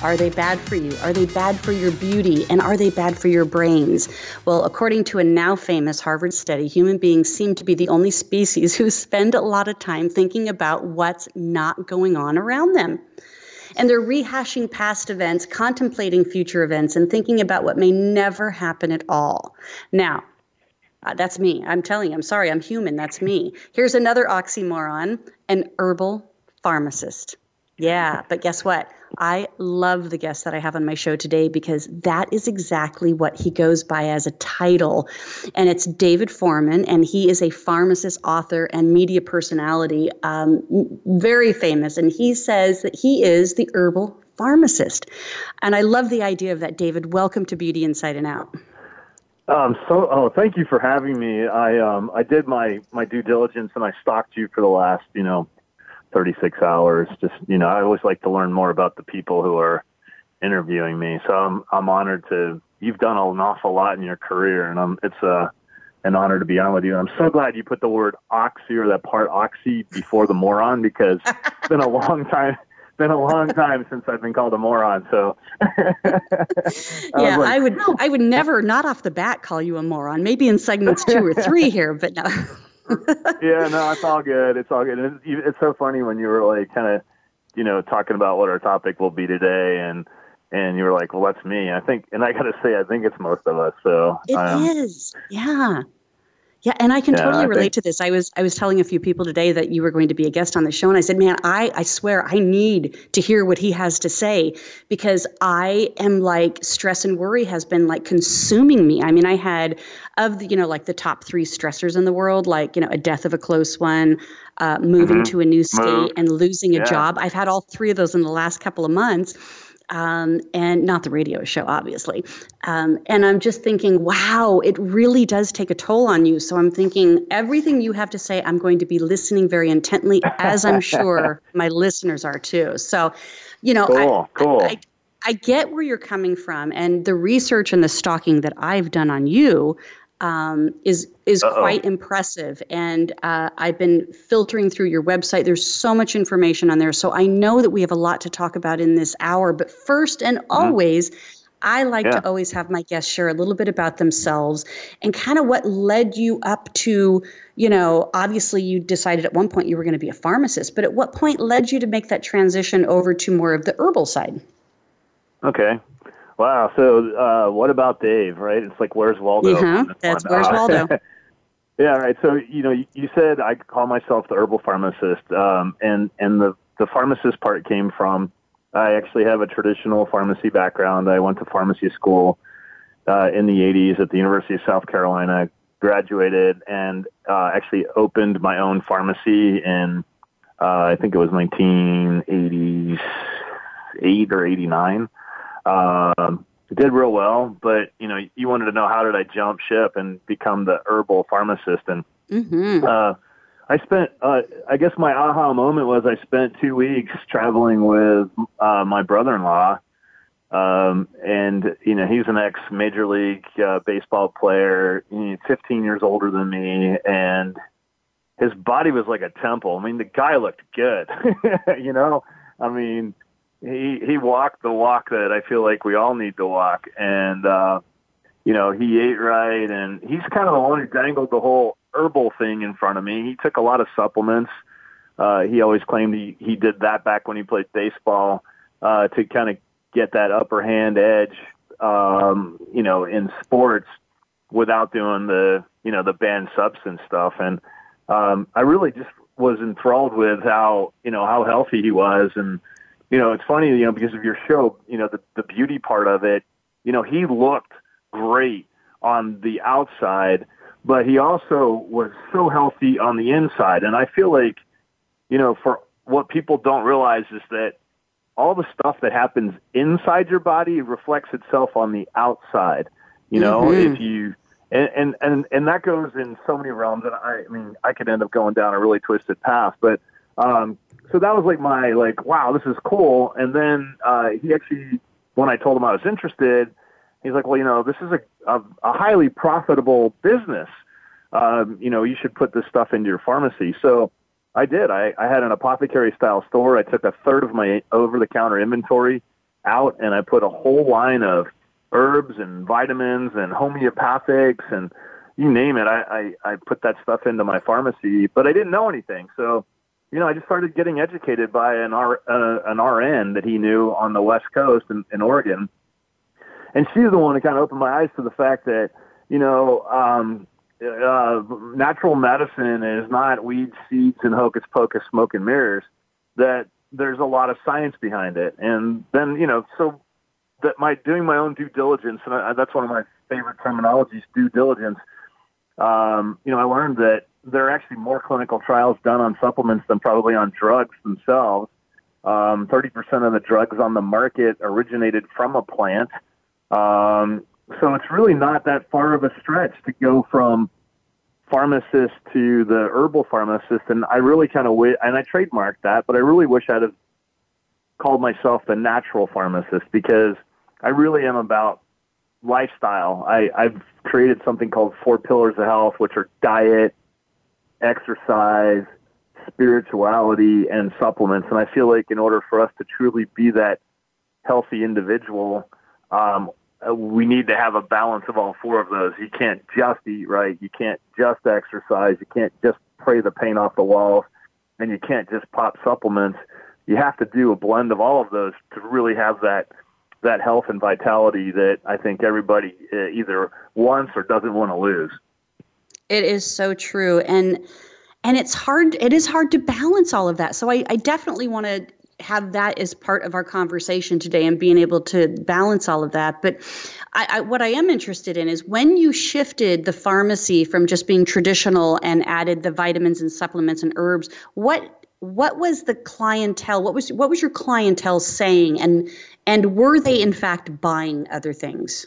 Are they bad for you? Are they bad for your beauty? And are they bad for your brains? Well, according to a now famous Harvard study, human beings seem to be the only species who spend a lot of time thinking about what's not going on around them. And they're rehashing past events, contemplating future events, and thinking about what may never happen at all. Now, uh, that's me. I'm telling you, I'm sorry, I'm human. That's me. Here's another oxymoron an herbal pharmacist. Yeah, but guess what? I love the guest that I have on my show today because that is exactly what he goes by as a title. And it's David Foreman, and he is a pharmacist, author, and media personality, um, very famous. And he says that he is the herbal pharmacist. And I love the idea of that, David. Welcome to Beauty Inside and Out. Um, so, oh, thank you for having me. I um, I did my my due diligence and I stalked you for the last, you know, 36 hours. Just, you know, I always like to learn more about the people who are interviewing me. So I'm, I'm honored to, you've done an awful lot in your career and I'm, it's a, an honor to be on with you. I'm so glad you put the word oxy or that part oxy before the moron because it's been a long time been a long time since I've been called a moron. So yeah, like, I would I would never not off the bat call you a moron. Maybe in segments two or three here, but no. yeah, no, it's all good. It's all good. It's, it's so funny when you were like kind of, you know, talking about what our topic will be today, and and you were like, "Well, that's me." I think, and I got to say, I think it's most of us. So it um, is, yeah. Yeah, and I can yeah, totally relate think, to this. I was I was telling a few people today that you were going to be a guest on the show, and I said, "Man, I I swear I need to hear what he has to say because I am like stress and worry has been like consuming me. I mean, I had of the you know like the top three stressors in the world, like you know a death of a close one, uh, moving mm-hmm. to a new state, Move. and losing a yeah. job. I've had all three of those in the last couple of months um, and not the radio show, obviously. Um, and I'm just thinking, wow, it really does take a toll on you. So I'm thinking, everything you have to say, I'm going to be listening very intently, as I'm sure my listeners are too. So, you know, cool, I, cool. I, I, I get where you're coming from, and the research and the stalking that I've done on you um, is is Uh-oh. quite impressive. And uh, I've been filtering through your website. There's so much information on there, so I know that we have a lot to talk about in this hour. But first and mm-hmm. always. I like yeah. to always have my guests share a little bit about themselves and kind of what led you up to, you know, obviously you decided at one point you were going to be a pharmacist, but at what point led you to make that transition over to more of the herbal side? Okay. Wow. So, uh, what about Dave? Right? It's like, where's Waldo? Yeah, that's where's Waldo. yeah. Right. So, you know, you, you, said I call myself the herbal pharmacist, um, and and the the pharmacist part came from I actually have a traditional pharmacy background. I went to pharmacy school uh, in the '80s at the University of South Carolina. Graduated and uh, actually opened my own pharmacy in uh, I think it was 1988 or 89 um, did real well, but you know, you wanted to know how did I jump ship and become the herbal pharmacist, and mm-hmm. uh, I spent. Uh, I guess my aha moment was I spent two weeks traveling with uh, my brother-in-law, um, and you know he's an ex major league uh, baseball player, 15 years older than me, and his body was like a temple. I mean, the guy looked good, you know. I mean, he he walked the walk that I feel like we all need to walk, and uh, you know he ate right, and he's kind of the one who dangled the whole herbal thing in front of me. He took a lot of supplements. Uh, he always claimed he he did that back when he played baseball uh, to kind of get that upper hand edge, um, you know, in sports without doing the you know the banned substance stuff. And um, I really just was enthralled with how you know how healthy he was and you know, it's funny, you know, because of your show, you know, the, the beauty part of it, you know, he looked great on the outside, but he also was so healthy on the inside. And I feel like, you know, for what people don't realize is that all the stuff that happens inside your body reflects itself on the outside. You know, mm-hmm. if you and, and and and that goes in so many realms, and I, I mean, I could end up going down a really twisted path, but um, so that was like my like, wow, this is cool. And then uh, he actually, when I told him I was interested, he's like, well, you know, this is a a, a highly profitable business. Um, you know, you should put this stuff into your pharmacy. So I did. I, I had an apothecary style store. I took a third of my over the counter inventory out and I put a whole line of herbs and vitamins and homeopathics and you name it. I, I, I put that stuff into my pharmacy, but I didn't know anything. So, you know, I just started getting educated by an R, uh, an RN that he knew on the West Coast in, in Oregon. And she's the one that kind of opened my eyes to the fact that, you know, um, uh, natural medicine is not weed seeds and hocus pocus smoke and mirrors. That there's a lot of science behind it, and then you know, so that my doing my own due diligence, and I, that's one of my favorite terminologies, due diligence. Um, you know, I learned that there are actually more clinical trials done on supplements than probably on drugs themselves. Um, 30% of the drugs on the market originated from a plant. Um, so it's really not that far of a stretch to go from pharmacist to the herbal pharmacist. And I really kind of wish, and I trademarked that, but I really wish I'd have called myself the natural pharmacist because I really am about lifestyle. I, I've created something called four pillars of health, which are diet, exercise, spirituality, and supplements. And I feel like in order for us to truly be that healthy individual, um, uh, we need to have a balance of all four of those. You can't just eat right. You can't just exercise. You can't just pray the paint off the walls, and you can't just pop supplements. You have to do a blend of all of those to really have that that health and vitality that I think everybody uh, either wants or doesn't want to lose. It is so true, and and it's hard. It is hard to balance all of that. So I, I definitely want to have that as part of our conversation today and being able to balance all of that. But I, I, what I am interested in is when you shifted the pharmacy from just being traditional and added the vitamins and supplements and herbs, what what was the clientele? What was what was your clientele saying, and and were they in fact buying other things?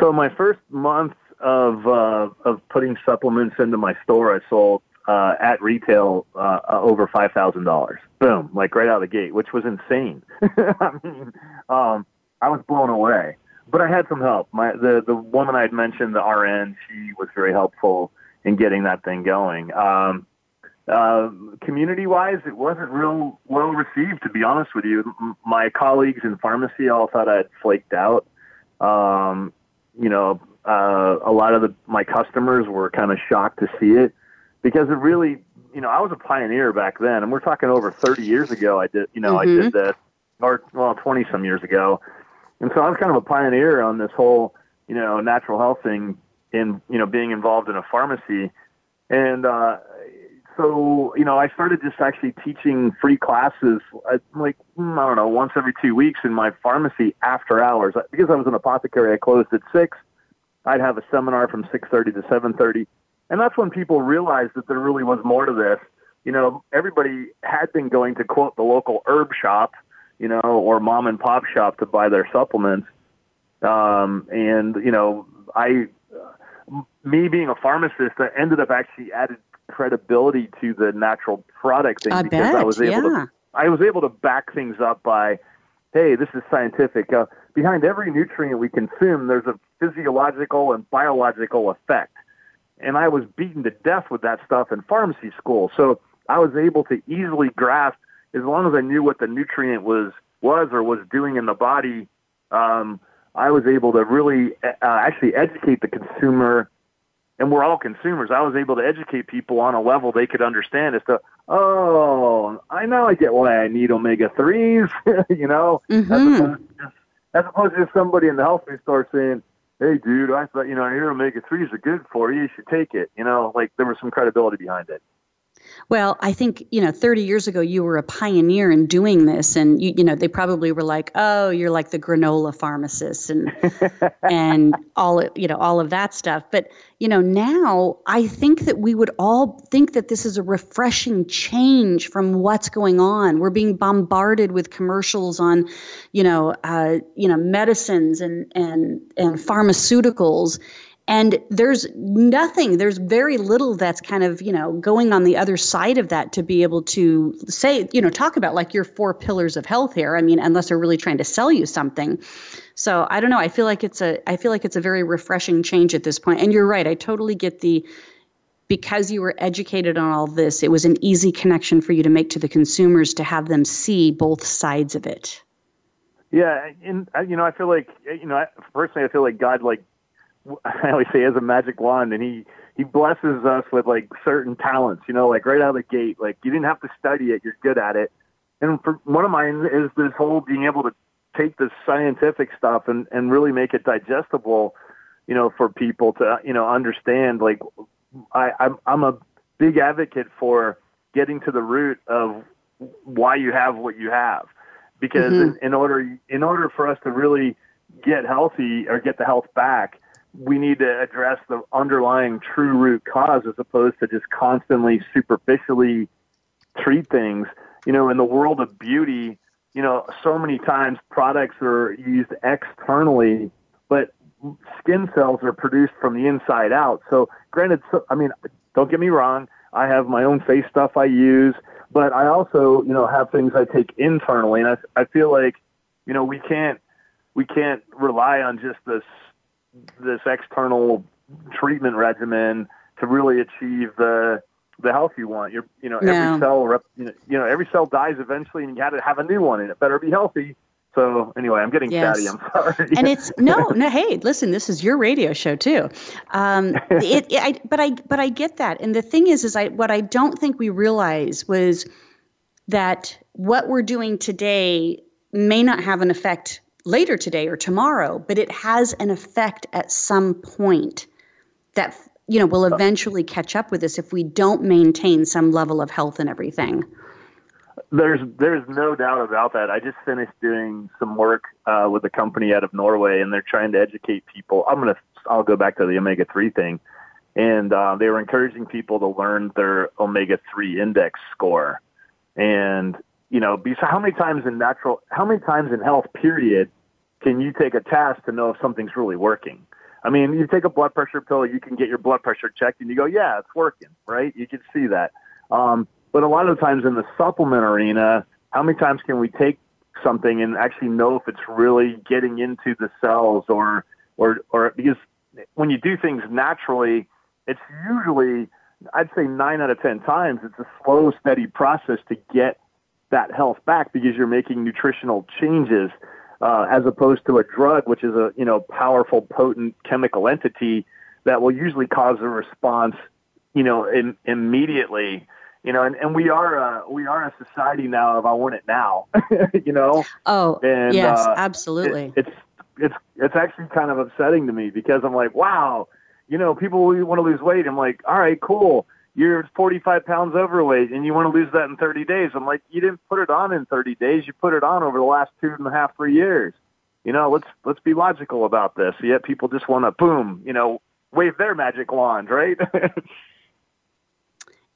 So my first month of uh, of putting supplements into my store, I sold uh, at retail uh, uh, over five thousand dollars. Boom, like right out of the gate, which was insane. I mean, um, I was blown away. But I had some help. My the the woman I had mentioned, the RN, she was very helpful in getting that thing going. Um, uh, community wise, it wasn't real well received, to be honest with you. My colleagues in pharmacy all thought I'd flaked out. Um, you know, uh, a lot of the, my customers were kind of shocked to see it because it really, you know, I was a pioneer back then, and we're talking over 30 years ago. I did, you know, mm-hmm. I did this, or well, 20 some years ago, and so I was kind of a pioneer on this whole, you know, natural health thing, in you know, being involved in a pharmacy, and uh, so you know, I started just actually teaching free classes, uh, like hmm, I don't know, once every two weeks in my pharmacy after hours because I was an apothecary. I closed at six. I'd have a seminar from 6:30 to 7:30 and that's when people realized that there really was more to this. You know, everybody had been going to quote the local herb shop, you know, or mom and pop shop to buy their supplements. Um, and you know, I, me being a pharmacist, I ended up actually added credibility to the natural product thing I because bet, I was able yeah. to, I was able to back things up by, hey, this is scientific. Uh, behind every nutrient we consume, there's a physiological and biological effect and I was beaten to death with that stuff in pharmacy school. So I was able to easily grasp as long as I knew what the nutrient was was or was doing in the body. Um, I was able to really uh, actually educate the consumer, and we're all consumers. I was able to educate people on a level they could understand as to, oh, I know I get why I need omega threes, you know, mm-hmm. as, opposed to, as opposed to somebody in the health food store saying, hey, dude, I thought, you know, I hear omega 3s are good for you. You should take it. You know, like there was some credibility behind it. Well, I think, you know, 30 years ago, you were a pioneer in doing this. And, you, you know, they probably were like, oh, you're like the granola pharmacist and, and all, you know, all of that stuff. But, you know, now I think that we would all think that this is a refreshing change from what's going on. We're being bombarded with commercials on, you know, uh, you know, medicines and, and, and pharmaceuticals and there's nothing there's very little that's kind of you know going on the other side of that to be able to say you know talk about like your four pillars of health here. I mean unless they're really trying to sell you something. So i don't know. I feel like it's a i feel like it's a very refreshing change at this point. and you're right. I totally get the because you were educated on all this it was an easy connection for you to make to the consumers to have them see both sides of it. Yeah. And uh, you know i feel like you know personally i feel like god like I always say he has a magic wand and he he blesses us with like certain talents, you know, like right out of the gate. Like you didn't have to study it, you're good at it. And for one of mine is this whole being able to take this scientific stuff and and really make it digestible, you know, for people to you know understand. Like I I'm I'm a big advocate for getting to the root of why you have what you have, because mm-hmm. in, in order in order for us to really get healthy or get the health back we need to address the underlying true root cause as opposed to just constantly superficially treat things. You know, in the world of beauty, you know, so many times products are used externally, but skin cells are produced from the inside out. So, granted, so, I mean, don't get me wrong, I have my own face stuff I use, but I also, you know, have things I take internally, and I, I feel like, you know, we can't we can't rely on just this this external treatment regimen to really achieve the the health you want. You're, you know, every cell, rep, you know, you know, every cell dies eventually, and you got to have a new one, and it better be healthy. So anyway, I'm getting yes. chatty. I'm sorry. And it's no, no. Hey, listen, this is your radio show too. Um, it, it, I, but I, but I get that. And the thing is, is I what I don't think we realize was that what we're doing today may not have an effect later today or tomorrow, but it has an effect at some point that you know will eventually catch up with us if we don't maintain some level of health and everything. There's there's no doubt about that. I just finished doing some work uh, with a company out of Norway, and they're trying to educate people. I'm gonna I'll go back to the omega three thing, and uh, they were encouraging people to learn their omega three index score, and you know, because how many times in natural, how many times in health period can you take a test to know if something's really working? I mean, you take a blood pressure pill, you can get your blood pressure checked, and you go, yeah, it's working, right? You can see that. Um, but a lot of times in the supplement arena, how many times can we take something and actually know if it's really getting into the cells or, or, or because when you do things naturally, it's usually, I'd say nine out of 10 times, it's a slow, steady process to get that health back because you're making nutritional changes uh, as opposed to a drug, which is a you know powerful, potent chemical entity that will usually cause a response, you know, in, immediately. You know, and, and we are uh, we are a society now of I want it now. you know. Oh, and, yes, uh, absolutely. It, it's it's it's actually kind of upsetting to me because I'm like, wow, you know, people want to lose weight. I'm like, all right, cool you're 45 pounds overweight and you want to lose that in 30 days. I'm like, you didn't put it on in 30 days. You put it on over the last two and a half, three years. You know, let's let's be logical about this. Yet people just want to boom, you know, wave their magic wand, right?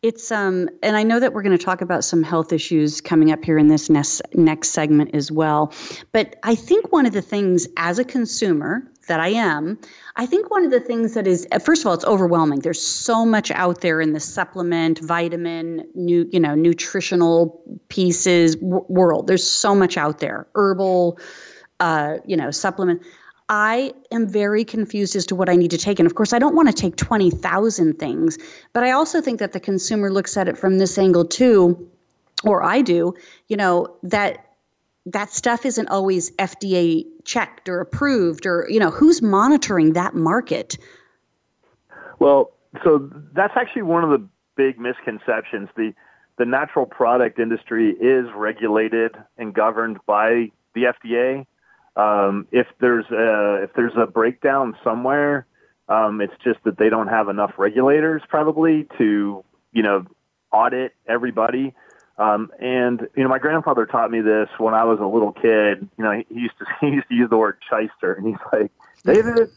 it's um, and I know that we're going to talk about some health issues coming up here in this next next segment as well. But I think one of the things as a consumer that I am, I think one of the things that is first of all, it's overwhelming. There's so much out there in the supplement, vitamin, new, you know, nutritional pieces w- world. There's so much out there. Herbal, uh, you know, supplement. I am very confused as to what I need to take. And of course, I don't want to take 20,000 things, but I also think that the consumer looks at it from this angle too, or I do, you know, that that stuff isn't always FDA checked or approved or you know who's monitoring that market? Well so that's actually one of the big misconceptions. The the natural product industry is regulated and governed by the FDA um, if there's a if there's a breakdown somewhere um, it's just that they don't have enough regulators probably to you know audit everybody. Um, and you know, my grandfather taught me this when I was a little kid. You know, he, he used to he used to use the word shyster, and he's like, David,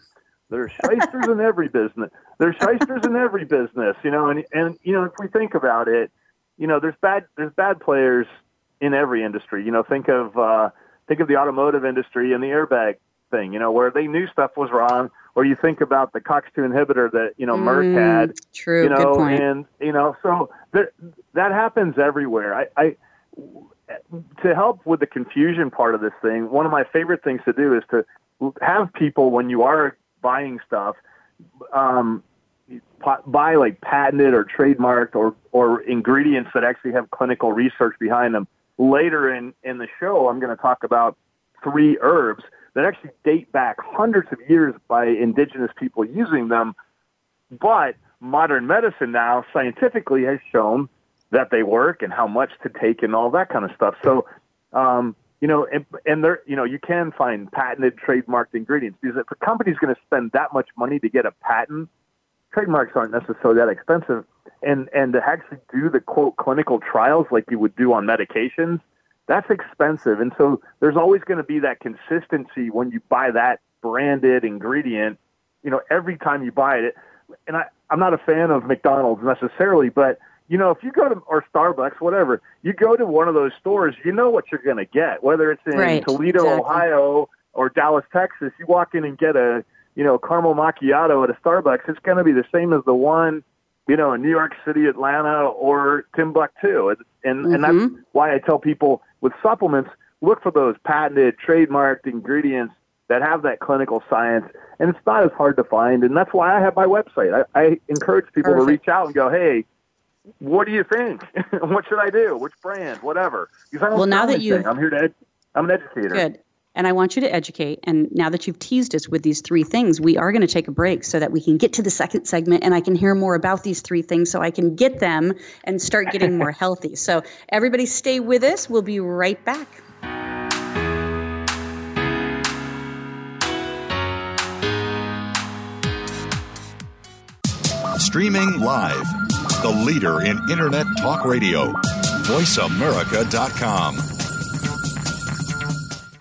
there's shysters in every business. There's shysters in every business. You know, and and you know, if we think about it, you know, there's bad there's bad players in every industry. You know, think of uh, think of the automotive industry and the airbag thing. You know, where they knew stuff was wrong or you think about the COX-2 inhibitor that you know mm, Merck had. True. You know, and you know, so that that happens everywhere. I, I to help with the confusion part of this thing, one of my favorite things to do is to have people when you are buying stuff, um, buy like patented or trademarked or or ingredients that actually have clinical research behind them. Later in in the show, I'm going to talk about three herbs that actually date back hundreds of years by indigenous people using them. But modern medicine now scientifically has shown that they work and how much to take and all that kind of stuff. So, um, you know, and, and there, you know, you can find patented, trademarked ingredients because if a company's going to spend that much money to get a patent, trademarks aren't necessarily that expensive. And and to actually do the quote clinical trials like you would do on medications, that's expensive. And so there's always going to be that consistency when you buy that branded ingredient, you know, every time you buy it. And I, I'm not a fan of McDonald's necessarily, but you know, if you go to or Starbucks, whatever, you go to one of those stores, you know what you're going to get. Whether it's in right, Toledo, exactly. Ohio, or Dallas, Texas, you walk in and get a you know caramel macchiato at a Starbucks. It's going to be the same as the one you know in New York City, Atlanta, or Timbuktu. And and, mm-hmm. and that's why I tell people with supplements, look for those patented, trademarked ingredients that have that clinical science, and it's not as hard to find. And that's why I have my website. I, I encourage people Perfect. to reach out and go, "Hey, what do you think? what should I do? Which brand? Whatever." Because I don't well, now that you, I'm here to, ed- I'm an educator. Good. And I want you to educate. And now that you've teased us with these three things, we are going to take a break so that we can get to the second segment and I can hear more about these three things so I can get them and start getting more healthy. So, everybody stay with us. We'll be right back. Streaming live, the leader in Internet talk radio, voiceamerica.com.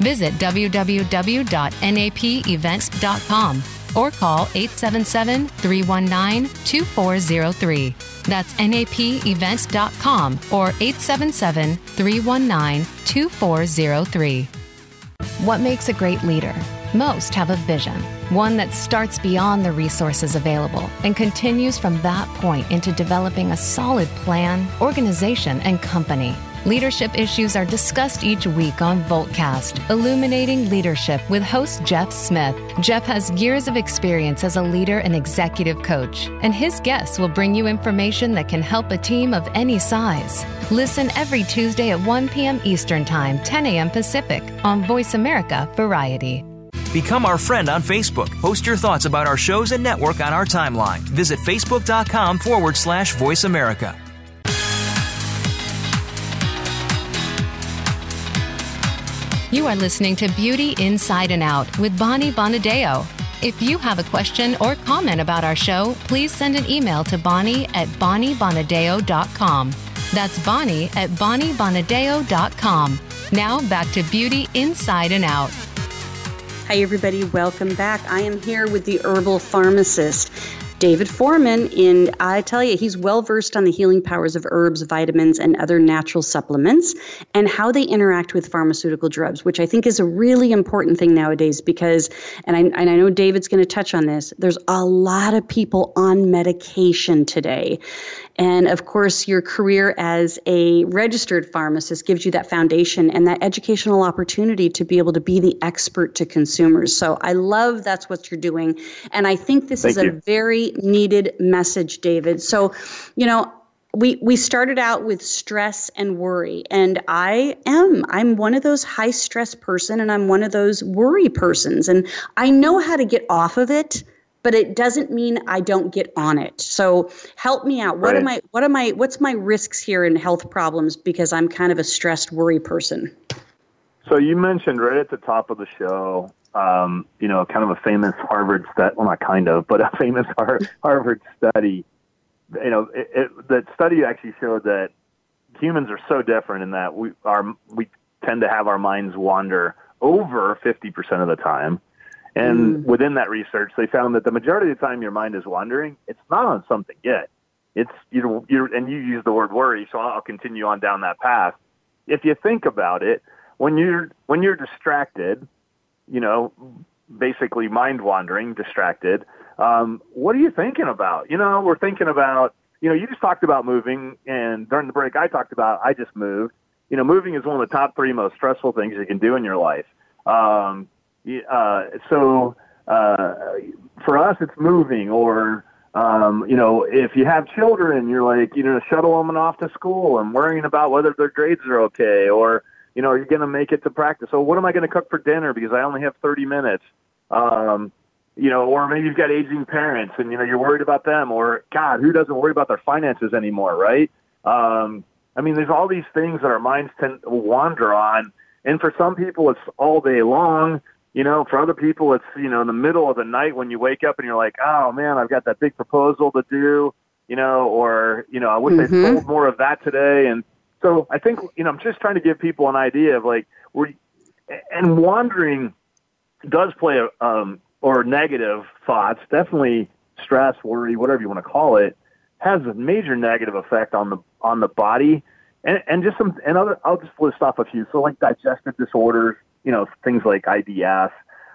Visit www.napevents.com or call 877 319 2403. That's napevents.com or 877 319 2403. What makes a great leader? Most have a vision, one that starts beyond the resources available and continues from that point into developing a solid plan, organization, and company. Leadership issues are discussed each week on Voltcast, Illuminating Leadership with host Jeff Smith. Jeff has years of experience as a leader and executive coach, and his guests will bring you information that can help a team of any size. Listen every Tuesday at 1 p.m. Eastern Time, 10 a.m. Pacific on Voice America Variety. Become our friend on Facebook. Post your thoughts about our shows and network on our timeline. Visit facebook.com forward slash voice America. You are listening to Beauty Inside and Out with Bonnie Bonadeo. If you have a question or comment about our show, please send an email to Bonnie at BonnieBonadeo.com. That's Bonnie at BonnieBonadeo.com. Now back to Beauty Inside and Out. Hi, everybody. Welcome back. I am here with the herbal pharmacist. David Foreman, and I tell you, he's well versed on the healing powers of herbs, vitamins, and other natural supplements and how they interact with pharmaceutical drugs, which I think is a really important thing nowadays because, and I, and I know David's going to touch on this, there's a lot of people on medication today. And of course, your career as a registered pharmacist gives you that foundation and that educational opportunity to be able to be the expert to consumers. So I love that's what you're doing. And I think this Thank is a very needed message, David. So, you know, we we started out with stress and worry and i am i'm one of those high stress person and i'm one of those worry persons and i know how to get off of it but it doesn't mean i don't get on it. So help me out. What right. am i what am i what's my risks here in health problems? Because i'm kind of a stressed worry person. So you mentioned right at the top of the show um, you know kind of a famous harvard study well not kind of but a famous harvard study. You know, it, it, the study actually showed that humans are so different in that we are we tend to have our minds wander over 50% of the time. And mm. within that research, they found that the majority of the time your mind is wandering, it's not on something yet. It's you know, you and you use the word worry, so I'll continue on down that path. If you think about it, when you're when you're distracted, you know, basically mind wandering, distracted, um, what are you thinking about? You know, we're thinking about, you know, you just talked about moving, and during the break, I talked about I just moved. You know, moving is one of the top three most stressful things you can do in your life. Um, uh, so uh, for us, it's moving, or um, you know, if you have children, you're like, you know, shuttle them off to school and worrying about whether their grades are okay, or you know, are you going to make it to practice? So what am I going to cook for dinner because I only have 30 minutes? Um, you know, or maybe you've got aging parents and, you know, you're worried about them or God, who doesn't worry about their finances anymore, right? Um, I mean, there's all these things that our minds tend to wander on. And for some people, it's all day long. You know, for other people, it's, you know, in the middle of the night when you wake up and you're like, oh man, I've got that big proposal to do, you know, or, you know, I wish mm-hmm. I sold more of that today. And so I think, you know, I'm just trying to give people an idea of like, we're, and wandering does play a, um, or negative thoughts, definitely stress, worry, whatever you want to call it, has a major negative effect on the on the body, and and just some and other. I'll just list off a few. So like digestive disorders, you know, things like IBS,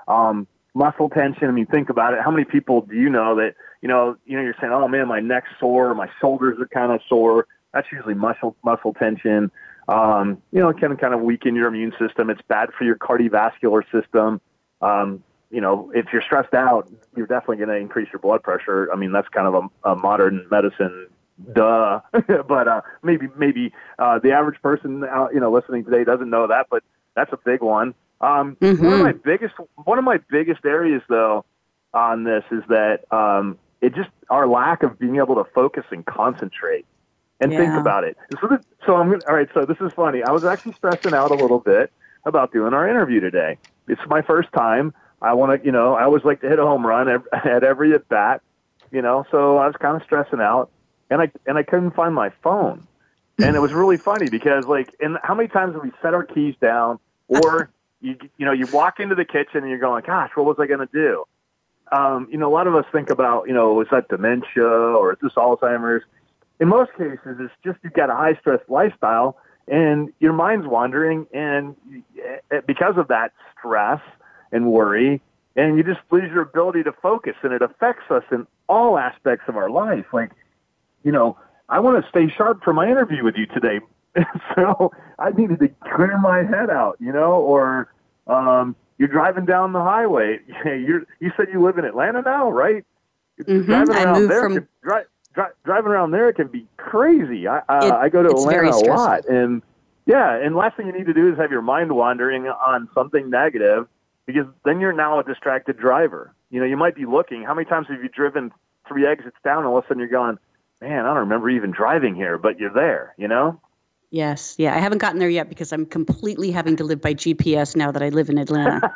um, muscle tension. I mean, think about it. How many people do you know that you know you know you're saying, oh man, my neck's sore, my shoulders are kind of sore. That's usually muscle muscle tension. Um, you know, it can kind of weaken your immune system. It's bad for your cardiovascular system. Um, you know, if you're stressed out, you're definitely going to increase your blood pressure. I mean, that's kind of a, a modern medicine duh but uh maybe maybe uh the average person uh, you know listening today doesn't know that but that's a big one um mm-hmm. one of my biggest one of my biggest areas though on this is that um it just our lack of being able to focus and concentrate and yeah. think about it so, this, so i'm all right so this is funny i was actually stressing out a little bit about doing our interview today it's my first time I want to, you know, I always like to hit a home run at every at bat, you know. So I was kind of stressing out, and I and I couldn't find my phone, and it was really funny because like, and how many times have we set our keys down, or you you know you walk into the kitchen and you're going, gosh, what was I going to do? Um, you know, a lot of us think about, you know, is that dementia or is this Alzheimer's? In most cases, it's just you've got a high stress lifestyle and your mind's wandering, and eh, because of that stress and worry, and you just lose your ability to focus, and it affects us in all aspects of our life. Like, you know, I want to stay sharp for my interview with you today, so I needed to clear my head out, you know, or um, you're driving down the highway. you you said you live in Atlanta now, right? Mm-hmm. Driving around I moved there from... can, dri- dri- driving around there can be crazy. I uh, it, I go to Atlanta a lot, and yeah, and last thing you need to do is have your mind wandering on something negative because then you're now a distracted driver. You know, you might be looking. How many times have you driven three exits down, and all of a sudden you're going, man, I don't remember even driving here, but you're there. You know. Yes, yeah, I haven't gotten there yet because I'm completely having to live by GPS now that I live in Atlanta.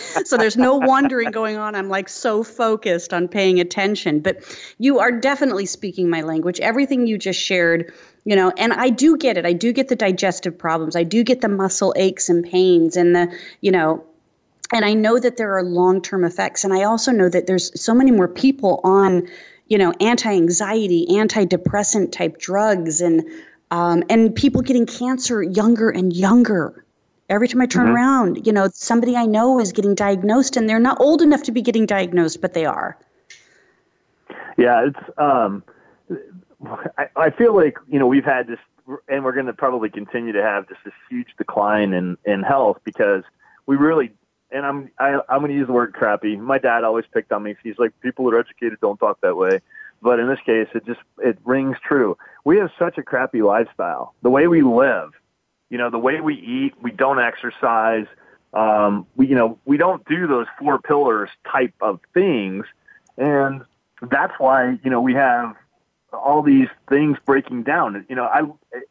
so there's no wandering going on. I'm like so focused on paying attention. But you are definitely speaking my language. Everything you just shared, you know, and I do get it. I do get the digestive problems. I do get the muscle aches and pains and the, you know, and I know that there are long-term effects and I also know that there's so many more people on, you know, anti-anxiety, antidepressant type drugs and um, and people getting cancer younger and younger. Every time I turn mm-hmm. around, you know, somebody I know is getting diagnosed, and they're not old enough to be getting diagnosed, but they are. Yeah, it's. Um, I, I feel like you know we've had this, and we're going to probably continue to have just this huge decline in in health because we really. And I'm I, I'm going to use the word crappy. My dad always picked on me. He's like, people that are educated don't talk that way. but in this case, it just it rings true. We have such a crappy lifestyle. The way we live, you know, the way we eat, we don't exercise. Um, we, you know, we don't do those four pillars type of things, and that's why you know we have all these things breaking down. You know, I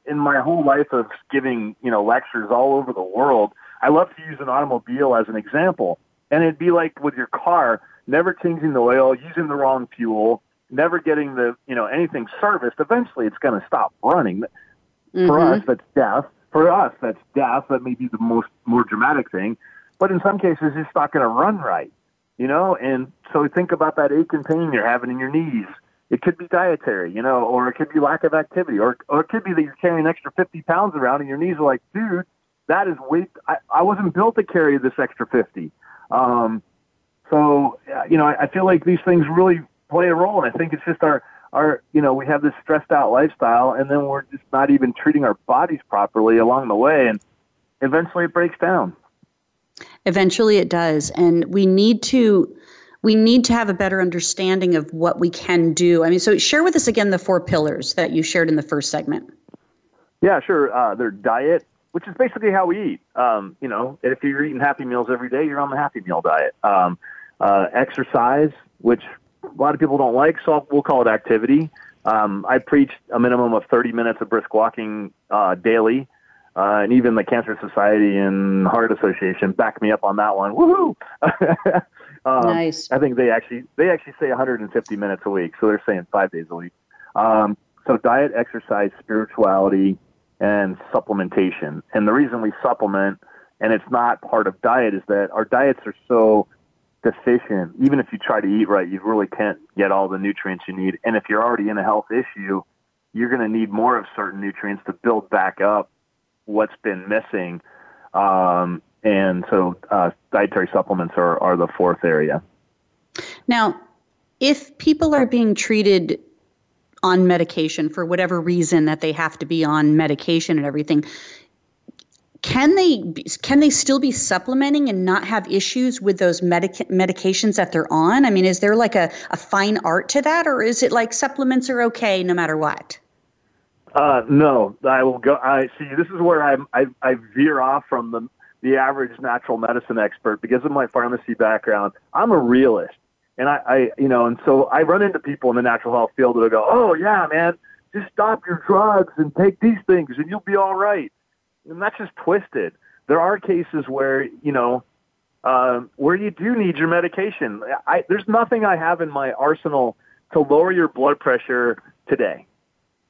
in my whole life of giving you know lectures all over the world, I love to use an automobile as an example, and it'd be like with your car, never changing the oil, using the wrong fuel, never getting the you know anything serviced. Eventually, it's going to stop running. Mm-hmm. For us, that's death. For us, that's death. That may be the most more dramatic thing, but in some cases, it's not going to run right. You know, and so think about that ache and pain you're having in your knees it could be dietary, you know, or it could be lack of activity, or or it could be that you're carrying an extra 50 pounds around and your knees are like, dude, that is weight. I, I wasn't built to carry this extra 50. Um, so, you know, I, I feel like these things really play a role, and I think it's just our our you know we have this stressed out lifestyle, and then we're just not even treating our bodies properly along the way, and eventually it breaks down. Eventually, it does, and we need to we need to have a better understanding of what we can do. I mean, so share with us again the four pillars that you shared in the first segment. Yeah, sure. Uh, their diet, which is basically how we eat. Um, you know, if you're eating Happy Meals every day, you're on the Happy Meal diet. Um, uh, exercise, which a lot of people don't like, so we'll call it activity. Um, I preach a minimum of 30 minutes of brisk walking uh, daily. Uh, and even the Cancer Society and Heart Association back me up on that one. Woohoo! Um, nice. I think they actually they actually say 150 minutes a week, so they're saying five days a week. Um, so diet, exercise, spirituality, and supplementation. And the reason we supplement, and it's not part of diet, is that our diets are so deficient. Even if you try to eat right, you really can't get all the nutrients you need. And if you're already in a health issue, you're going to need more of certain nutrients to build back up what's been missing. Um, and so uh, dietary supplements are, are the fourth area. Now, if people are being treated on medication for whatever reason that they have to be on medication and everything, can they can they still be supplementing and not have issues with those medic- medications that they're on? I mean, is there like a, a fine art to that, or is it like supplements are okay no matter what? Uh, no, I will go. I see. This is where I, I I veer off from the the average natural medicine expert because of my pharmacy background. I'm a realist. And I, I, you know, and so I run into people in the natural health field that will go, oh, yeah, man, just stop your drugs and take these things and you'll be all right. And that's just twisted. There are cases where, you know, uh, where you do need your medication. I, there's nothing I have in my arsenal to lower your blood pressure today.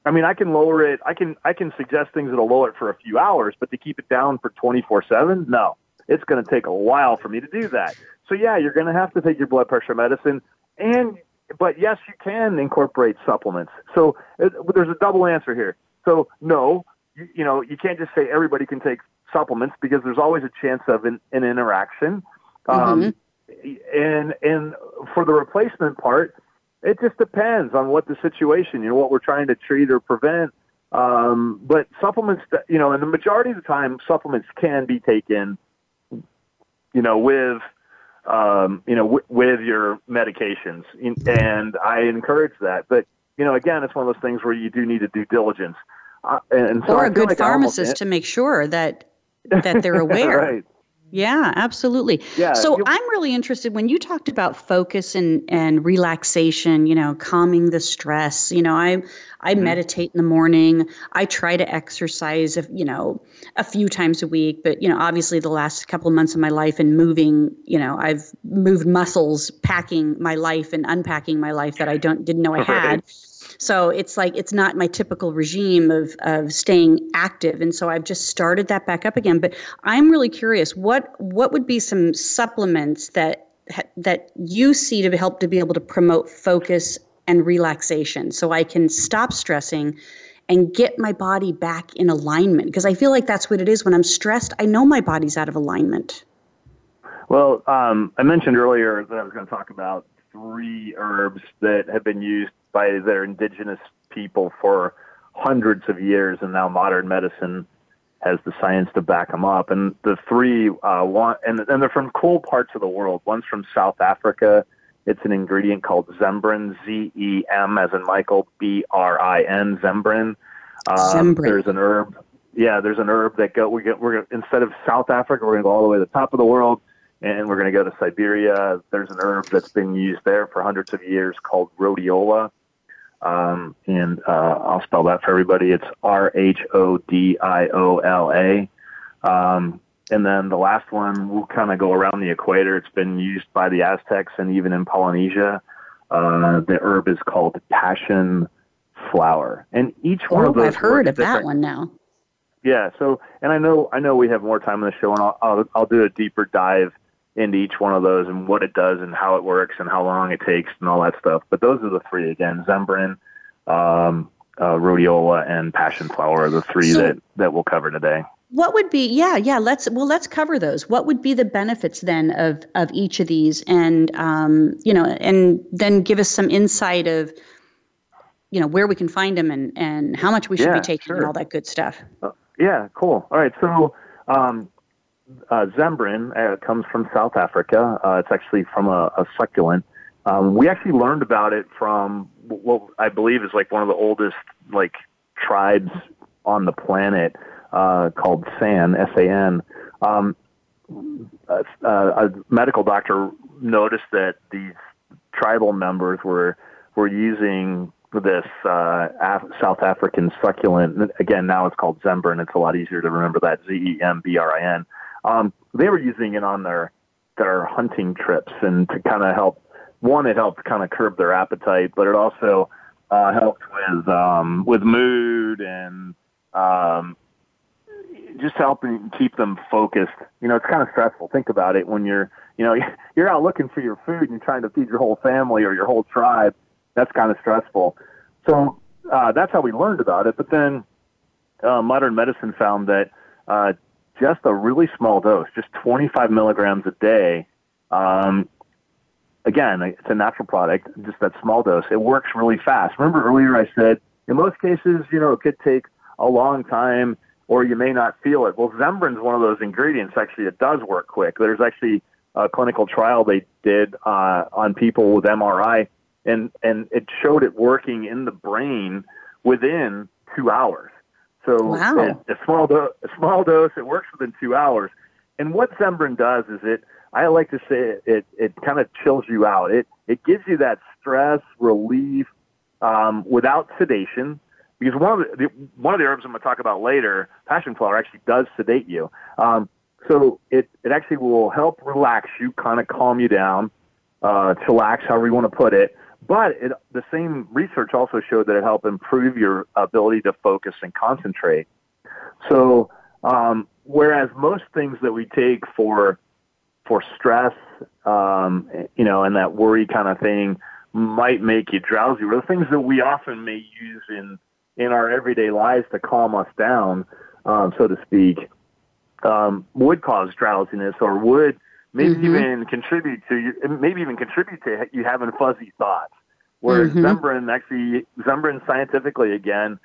I mean, I can lower it. I can I can suggest things that'll lower it for a few hours, but to keep it down for 24/7, no. It's going to take a while for me to do that. So yeah, you're going to have to take your blood pressure medicine, and but yes, you can incorporate supplements. So it, there's a double answer here. So no, you, you know, you can't just say everybody can take supplements because there's always a chance of an, an interaction. Um, mm-hmm. and and for the replacement part, it just depends on what the situation, you know, what we're trying to treat or prevent. Um, but supplements, you know, and the majority of the time, supplements can be taken, you know, with, um, you know, w- with your medications, and I encourage that. But you know, again, it's one of those things where you do need to do diligence, uh, and so or a good like pharmacist to make sure that that they're aware. right. Yeah, absolutely. Yeah, so you, I'm really interested when you talked about focus and, and relaxation, you know, calming the stress. You know, I I mm-hmm. meditate in the morning. I try to exercise, you know, a few times a week. But you know, obviously, the last couple of months of my life and moving, you know, I've moved muscles, packing my life and unpacking my life that I don't didn't know I had. So it's like it's not my typical regime of of staying active, and so I've just started that back up again. But I'm really curious what what would be some supplements that that you see to help to be able to promote focus and relaxation, so I can stop stressing and get my body back in alignment because I feel like that's what it is when I'm stressed. I know my body's out of alignment. Well, um, I mentioned earlier that I was going to talk about three herbs that have been used by their indigenous people for hundreds of years, and now modern medicine has the science to back them up. And the three, uh, one, and, and they're from cool parts of the world. One's from South Africa, It's an ingredient called Zembrin, Z E M as in Michael, B R I N, Zembrin. Um, Zembrin. There's an herb. Yeah, there's an herb that go. We get. We're instead of South Africa, we're going to go all the way to the top of the world, and we're going to go to Siberia. There's an herb that's been used there for hundreds of years called rhodiola. Um, and uh, I'll spell that for everybody. It's R H O D I O L A. Um, and then the last one we'll kind of go around the equator. It's been used by the Aztecs and even in Polynesia. Uh, the herb is called passion flower, and each one oh, of those. I've heard of different. that one now. Yeah. So, and I know I know we have more time in the show, and I'll I'll, I'll do a deeper dive into each one of those and what it does and how it works and how long it takes and all that stuff. But those are the three again: Zembrin, um, uh, rhodiola, and passion flower are the three so, that that we'll cover today. What would be yeah yeah let's well let's cover those. What would be the benefits then of of each of these and um, you know and then give us some insight of you know where we can find them and and how much we should yeah, be taking sure. and all that good stuff. Uh, yeah, cool. All right, so um, uh, Zembrin uh, comes from South Africa. Uh, it's actually from a, a succulent. Um, we actually learned about it from what I believe is like one of the oldest like tribes on the planet uh, called San S A N. Um, a, a medical doctor noticed that these tribal members were were using this uh, Af- South African succulent. Again, now it's called Zembrin. It's a lot easier to remember that Z E M B R I N. Um, they were using it on their their hunting trips and to kind of help. One, it helped kind of curb their appetite, but it also uh, helped with um, with mood and um, just helping keep them focused. You know, it's kind of stressful. Think about it when you're you know you're out looking for your food and you're trying to feed your whole family or your whole tribe. That's kind of stressful. So uh, that's how we learned about it. But then uh, modern medicine found that uh, just a really small dose, just 25 milligrams a day. Um, again, it's a natural product, just that small dose. It works really fast. Remember earlier I said in most cases, you know, it could take a long time or you may not feel it. Well, Zembrin's one of those ingredients actually it does work quick. There's actually a clinical trial they did uh, on people with MRI, and and it showed it working in the brain within two hours. So wow. a, a small do- a small dose, it works within two hours. And what Zembrin does is it, I like to say it, it, it kind of chills you out. It, it gives you that stress relief um, without sedation. Because one of the, one of the herbs I'm going to talk about later, passion flower, actually does sedate you. Um, so it, it actually will help relax you, kind of calm you down, uh, chillax, however you want to put it. But it, the same research also showed that it helped improve your ability to focus and concentrate. So, um, whereas most things that we take for for stress, um, you know, and that worry kind of thing might make you drowsy, or the things that we often may use in in our everyday lives to calm us down, um, so to speak, um, would cause drowsiness or would maybe mm-hmm. even contribute to you, maybe even contribute to you having fuzzy thoughts. Whereas mm-hmm. Zembrin, actually, Zembrin scientifically, again,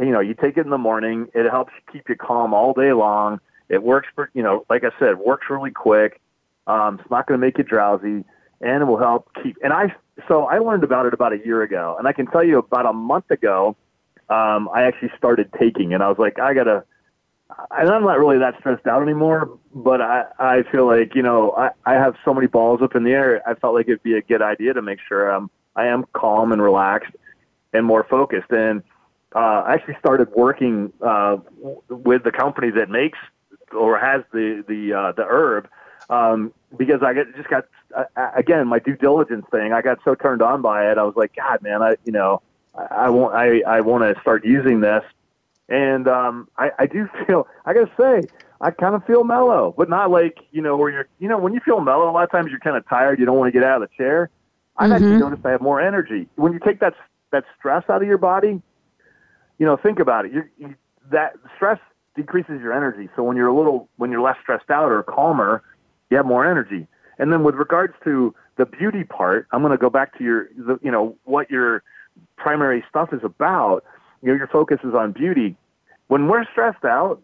you know, you take it in the morning, it helps keep you calm all day long. It works for, you know, like I said, works really quick. Um, it's not going to make you drowsy, and it will help keep. And I, so I learned about it about a year ago, and I can tell you about a month ago, um, I actually started taking it. And I was like, I gotta and I'm not really that stressed out anymore, but I, I feel like, you know, I, I have so many balls up in the air. I felt like it'd be a good idea to make sure I'm, I am calm and relaxed and more focused. And, uh, I actually started working, uh, with the company that makes or has the, the, uh, the herb, um, because I get, just got, uh, again, my due diligence thing. I got so turned on by it. I was like, God, man, I, you know, I, I want, I, I want to start using this and um, I, I do feel, I gotta say, I kind of feel mellow, but not like, you know, where you're, you know, when you feel mellow, a lot of times you're kind of tired. You don't want to get out of the chair. I've mm-hmm. actually noticed I have more energy. When you take that, that stress out of your body, you know, think about it. You, you, that stress decreases your energy. So when you're a little, when you're less stressed out or calmer, you have more energy. And then with regards to the beauty part, I'm going to go back to your, the, you know, what your primary stuff is about you know, your focus is on beauty. When we're stressed out,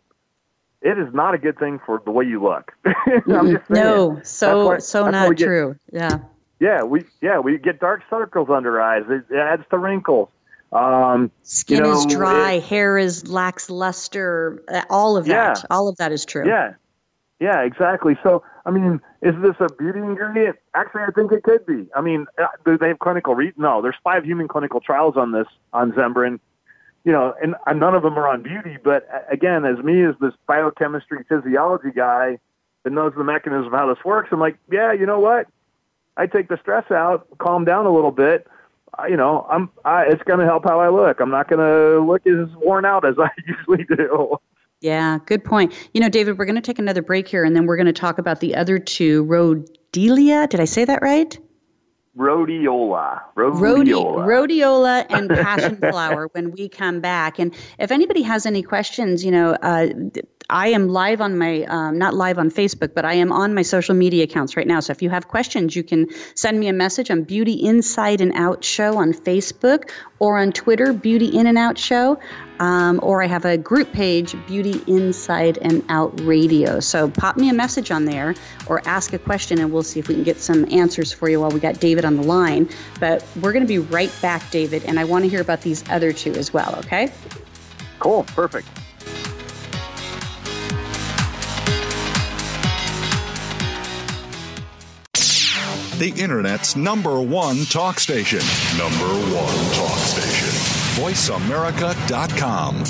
it is not a good thing for the way you look. no, so why, so not get, true. Yeah. Yeah, we yeah we get dark circles under eyes. It, it adds to wrinkles. Um, Skin you know, is dry, it- hair is lacks luster. uh, All of that, Yeah. all of that is true. Yeah, yeah, exactly. So, I mean, is this a beauty ingredient? Actually, I think it could be. I mean, uh, do they have clinical re- No, there's five human clinical trials on this on Zembrin. You know, and, and none of them are on beauty. But again, as me as this biochemistry physiology guy that knows the mechanism of how this works, I'm like, yeah, you know what? I take the stress out, calm down a little bit. Uh, you know, I'm. I, it's going to help how I look. I'm not going to look as worn out as I usually do. Yeah, good point. You know, David, we're going to take another break here, and then we're going to talk about the other two. Rhodelia, did I say that right? Rhodiola. Rhodi- Rhodiola. rhodiola and passion flower when we come back. And if anybody has any questions, you know, uh, I am live on my, um, not live on Facebook, but I am on my social media accounts right now. So if you have questions, you can send me a message on Beauty Inside and Out Show on Facebook or on Twitter, Beauty In and Out Show. Um, or I have a group page, Beauty Inside and Out Radio. So pop me a message on there or ask a question, and we'll see if we can get some answers for you while we got David on the line. But we're going to be right back, David, and I want to hear about these other two as well, okay? Cool. Perfect. The Internet's number one talk station. Number one talk station. VoiceAmerica.com.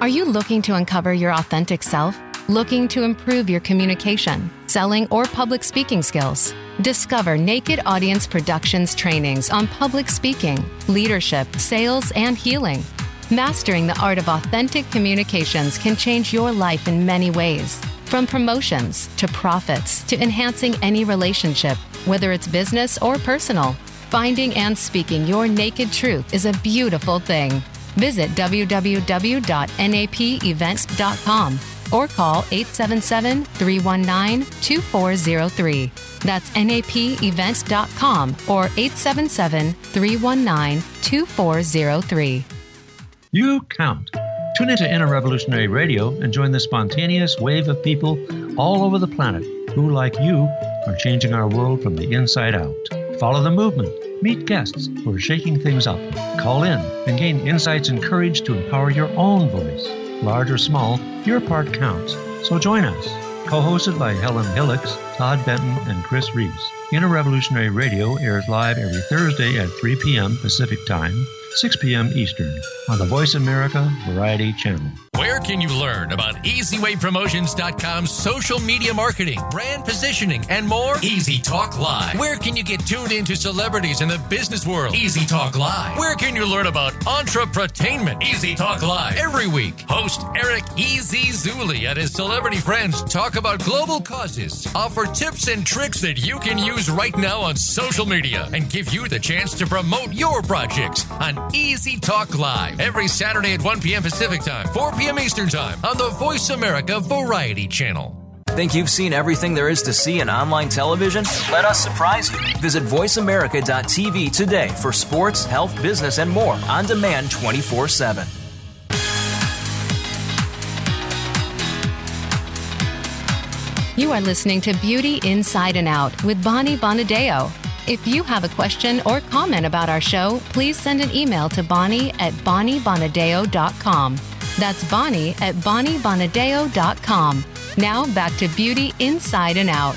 Are you looking to uncover your authentic self? Looking to improve your communication, selling, or public speaking skills? Discover Naked Audience Productions trainings on public speaking, leadership, sales, and healing. Mastering the art of authentic communications can change your life in many ways. From promotions to profits to enhancing any relationship, whether it's business or personal. Finding and speaking your naked truth is a beautiful thing. Visit www.napevents.com or call 877 319 2403. That's napevents.com or 877 319 2403. You count. Tune into Inner Revolutionary Radio and join the spontaneous wave of people all over the planet who, like you, are changing our world from the inside out. Follow the movement. Meet guests who are shaking things up. Call in and gain insights and courage to empower your own voice. Large or small, your part counts. So join us. Co hosted by Helen Hillocks, Todd Benton, and Chris Reeves. Inner Revolutionary Radio airs live every Thursday at 3 p.m. Pacific Time, 6 p.m. Eastern on the Voice America Variety Channel. Where can you learn about EasywayPromotions.com's social media marketing, brand positioning, and more? Easy Talk Live. Where can you get tuned into celebrities in the business world? Easy Talk Live. Where can you learn about entrepreneurship? Easy Talk Live. Every week, host Eric E.Z. Zuli and his celebrity friends talk about global causes, offer tips and tricks that you can use right now on social media, and give you the chance to promote your projects on Easy Talk Live every Saturday at 1 p.m. Pacific Time, 4 p.m. Eastern Time on the Voice America Variety Channel. Think you've seen everything there is to see in online television? Let us surprise you. Visit VoiceAmerica.tv today for sports, health, business, and more on demand 24 7. You are listening to Beauty Inside and Out with Bonnie Bonadeo. If you have a question or comment about our show, please send an email to Bonnie at BonnieBonadeo.com. That's Bonnie at BonnieBonadeo.com. Now back to Beauty Inside and Out.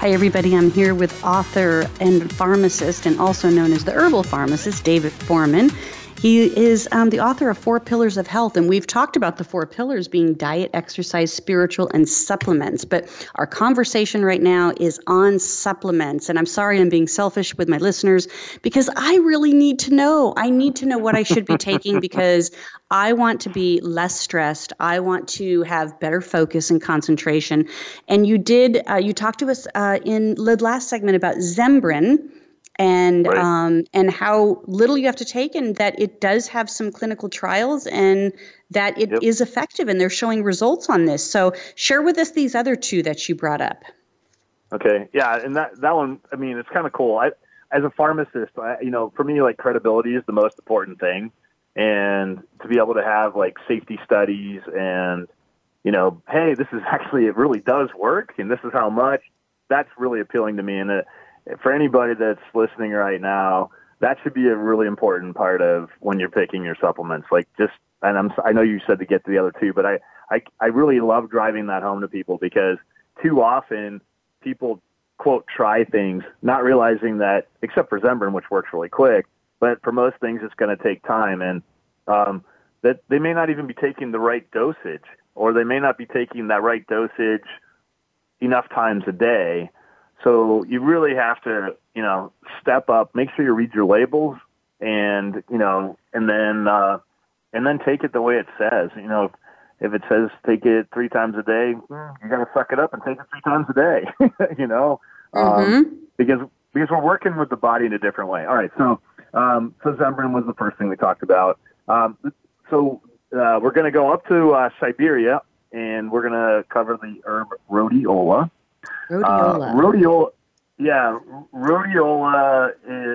Hi, everybody. I'm here with author and pharmacist, and also known as the herbal pharmacist, David Foreman. He is um, the author of Four Pillars of Health, and we've talked about the four pillars being diet, exercise, spiritual, and supplements. But our conversation right now is on supplements. And I'm sorry I'm being selfish with my listeners because I really need to know. I need to know what I should be taking because I want to be less stressed. I want to have better focus and concentration. And you did, uh, you talked to us uh, in the last segment about Zembrin and Right. um, and how little you have to take, and that it does have some clinical trials, and that it is Yep. effective, and they're showing results on this. So share with us these other two that you brought up. Okay, yeah, and that that one, I mean, it's kind of cool. I, as a pharmacist, I, you know, for me, like credibility is the most important thing, and to be able to have like safety studies and, you know, hey, this is actually it really does work, and this is how much. that's really appealing to me. And uh, for anybody that's listening right now, that should be a really important part of when you're picking your supplements. Like just, and I'm, I know you said to get to the other two, but I, I, I really love driving that home to people because too often people quote try things, not realizing that except for Zembrin, which works really quick, but for most things it's going to take time and um, that they may not even be taking the right dosage or they may not be taking that right dosage enough times a day. So you really have to, you know, step up, make sure you read your labels and, you know, and then, uh, and then take it the way it says. You know, if it says take it three times a day, you got to suck it up and take it three times a day. you know, um, mm-hmm. um, because because we're working with the body in a different way. All right, so um, so Zembrin was the first thing we talked about. Um, so uh, we're going to go up to uh, Siberia and we're going to cover the herb rhodiola. Rhodiola. Uh, rhodiola. Yeah, rhodiola.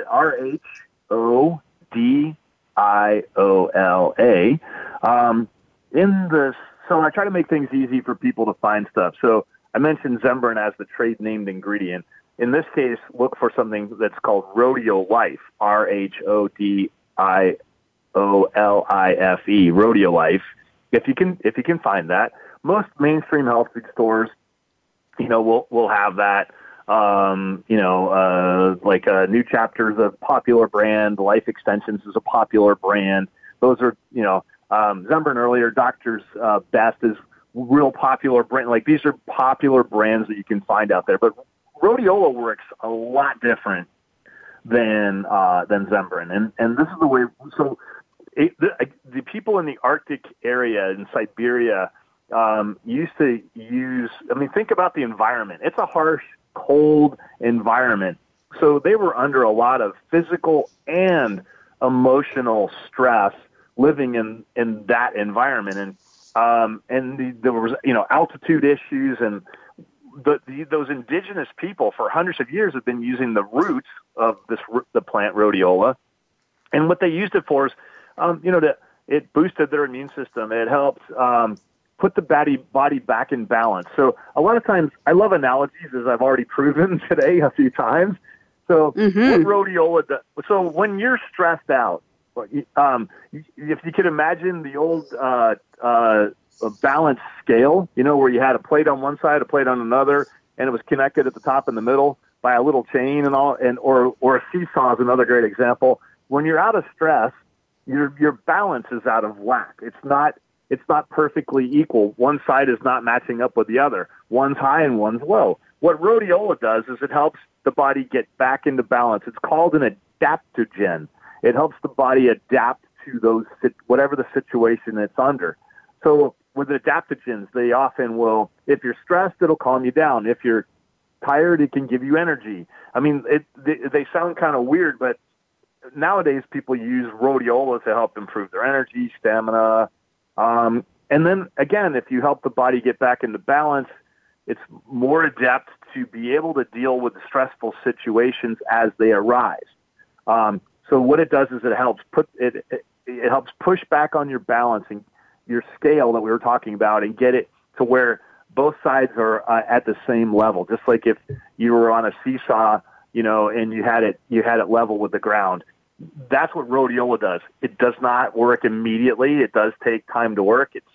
R H O D I O L A. Um, in this, so I try to make things easy for people to find stuff. So I mentioned Zembrin as the trade named ingredient. In this case, look for something that's called Rhodio Life, R H O D I O L I F E, Rhodio Life. If you can, if you can find that, most mainstream health food stores, you know, we'll we'll have that. Um, you know, uh, like uh, New Chapter's of popular brand, Life Extensions is a popular brand. Those are, you know, um, Zembrin earlier, Doctor's uh, Best is real popular brand. Like these are popular brands that you can find out there. But Rhodiola works a lot different than uh, than Zembrin, and and this is the way. So it, the, the people in the Arctic area in Siberia um, used to use. I mean, think about the environment. It's a harsh, cold environment. So they were under a lot of physical and emotional stress living in in that environment, and um, and the, there was you know altitude issues and. The, the, those indigenous people for hundreds of years have been using the roots of this the plant rhodiola, and what they used it for is, um, you know, to, it boosted their immune system. It helped um, put the body body back in balance. So a lot of times, I love analogies, as I've already proven today a few times. So mm-hmm. what rhodiola does, so when you're stressed out, um, if you could imagine the old uh, uh, balance scale, you know, where you had a plate on one side, a plate on another, and it was connected at the top and the middle by a little chain and all, and or or a seesaw is another great example. When you're out of stress, your your balance is out of whack. It's not it's not perfectly equal. One side is not matching up with the other. One's high and one's low. What rhodiola does is it helps the body get back into balance. It's called an adaptogen. It helps the body adapt to those whatever the situation it's under. So with adaptogens, they often will. If you're stressed, it'll calm you down. If you're tired, it can give you energy. I mean, it, they, they sound kind of weird, but nowadays people use rhodiola to help improve their energy, stamina. Um, and then again, if you help the body get back into balance, it's more adept to be able to deal with stressful situations as they arise. Um, so what it does is it helps put it, it it helps push back on your balance and your scale that we were talking about and get it to where both sides are uh, at the same level. Just like if you were on a seesaw, you know, and you had it you had it level with the ground. That's what rhodiola does. It does not work immediately. It does take time to work. It's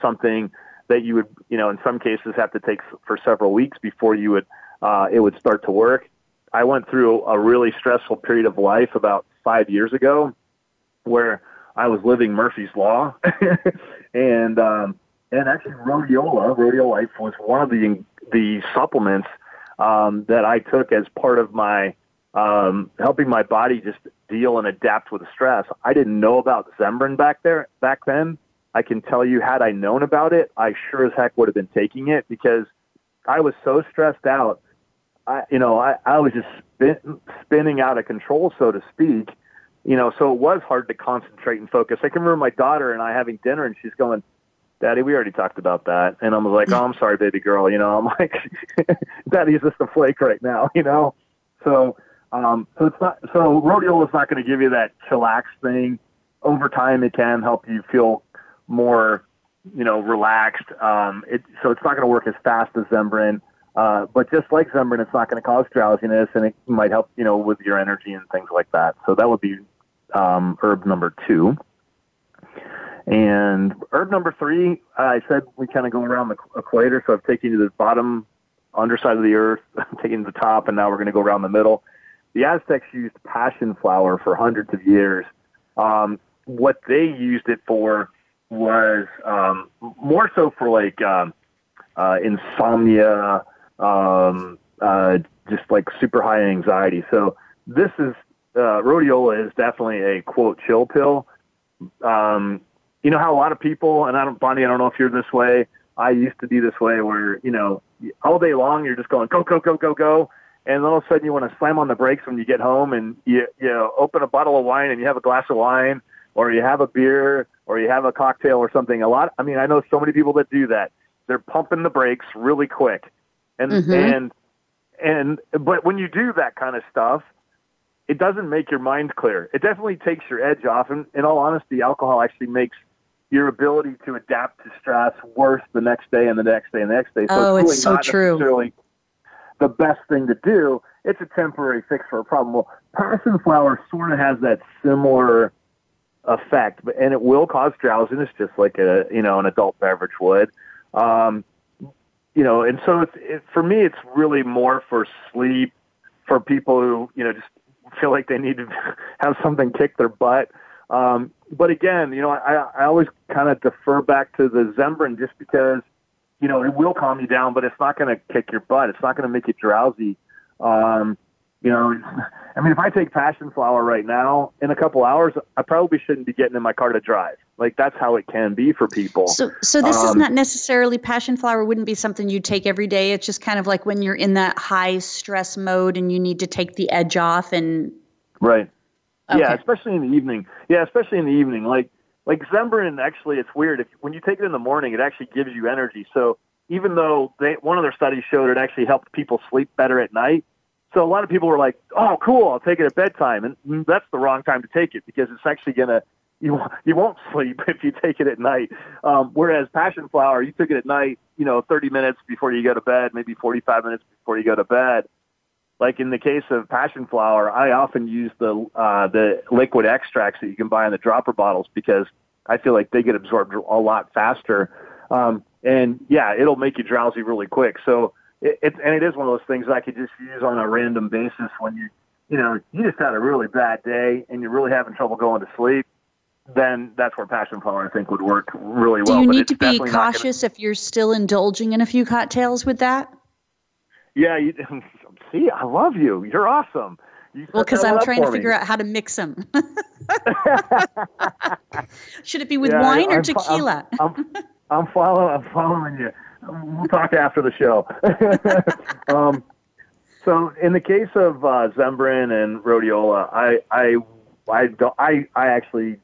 something that you would, you know, in some cases have to take for several weeks before you would uh, it would start to work. I went through a really stressful period of life about five years ago where I was living Murphy's Law. and, um, and actually rhodiola, rhodiola was one of the, the supplements, um, that I took as part of my, um, helping my body just deal and adapt with the stress. I didn't know about Zembrin back there, back then. I can tell you, had I known about it, I sure as heck would have been taking it because I was so stressed out I, you know, I, I was just spin, spinning out of control, so to speak. You know, so it was hard to concentrate and focus. I can remember my daughter and I having dinner, and she's going, "Daddy, we already talked about that." And I'm like, "Oh, I'm sorry, baby girl." You know, I'm like, "Daddy's just a flake right now." You know, so um, so it's not so rhodiola is not going to give you that chillax thing. Over time, it can help you feel more, you know, relaxed. Um, it, so it's not going to work as fast as Zembrin Uh, but just like Zembrin, it's not going to cause drowsiness, and it might help, you know, with your energy and things like that. So that would be um, herb number two. And herb number three, I said we kind of go around the equator. So I've taken you to the bottom underside of the earth, taking the top, and now we're going to go around the middle. The Aztecs used passion flower for hundreds of years. Um, what they used it for was um, more so for like um, uh, insomnia, um, uh, just like super high anxiety. So this is uh, rhodiola is definitely a quote chill pill. Um, you know how a lot of people, and I don't, Bonnie, I don't know if you're this way. I used to be this way where you know all day long you're just going go go go go go, and all of a sudden you want to slam on the brakes when you get home and you you know open a bottle of wine and you have a glass of wine or you have a beer or you have a cocktail or something. A lot. I mean, I know so many people that do that. They're pumping the brakes really quick, and mm-hmm. and and but when you do that kind of stuff, it doesn't make your mind clear. It definitely takes your edge off. And in all honesty, alcohol actually makes your ability to adapt to stress worse the next day and the next day and the next day. So oh, it's, really so not true. The best thing to do. It's a temporary fix for a problem. Well, passion flower sort of has that similar effect, but and it will cause drowsiness, just like a you know an adult beverage would. Um, you know, and so it's it, for me, it's really more for sleep, for people who you know just feel like they need to have something kick their butt. Um, but again, you know, I, I always kind of defer back to the Zembrin just because, you know, it will calm you down, but it's not going to kick your butt. It's not going to make you drowsy. Um, you know, I mean, if I take passion flower right now, in a couple hours, I probably shouldn't be getting in my car to drive. Like that's how it can be for people. So, so this um, is not necessarily passion flower. Wouldn't be something you take every day. It's just kind of like when you're in that high stress mode and you need to take the edge off and. Right. Okay. Yeah, especially in the evening. Yeah, especially in the evening. Like like Zembrin, actually, it's weird. If when you take it in the morning, it actually gives you energy. So even though they one of their studies showed it actually helped people sleep better at night. So a lot of people were like, "Oh, cool! I'll take it at bedtime," and that's the wrong time to take it because it's actually gonna you you won't sleep if you take it at night. Um, whereas passion flower, you took it at night, you know, 30 minutes before you go to bed, maybe 45 minutes before you go to bed like in the case of passion flower, I often use the uh, the liquid extracts that you can buy in the dropper bottles because I feel like they get absorbed a lot faster. Um, and yeah, it'll make you drowsy really quick. So it, it and it is one of those things I could just use on a random basis when you you know you just had a really bad day and you're really having trouble going to sleep. Then that's where passion flower I think would work really well. Do you need to be cautious gonna... if you're still indulging in a few cocktails with that? Yeah, you, see, I love you. You're awesome. You well, because I'm trying to figure out how to mix them. Should it be with yeah, wine or I'm, tequila? I'm, I'm, I'm, following. I'm following you. We'll talk after the show. um, so, in the case of uh, Zembrin and Rhodiola, I, I, I, don't, I, I actually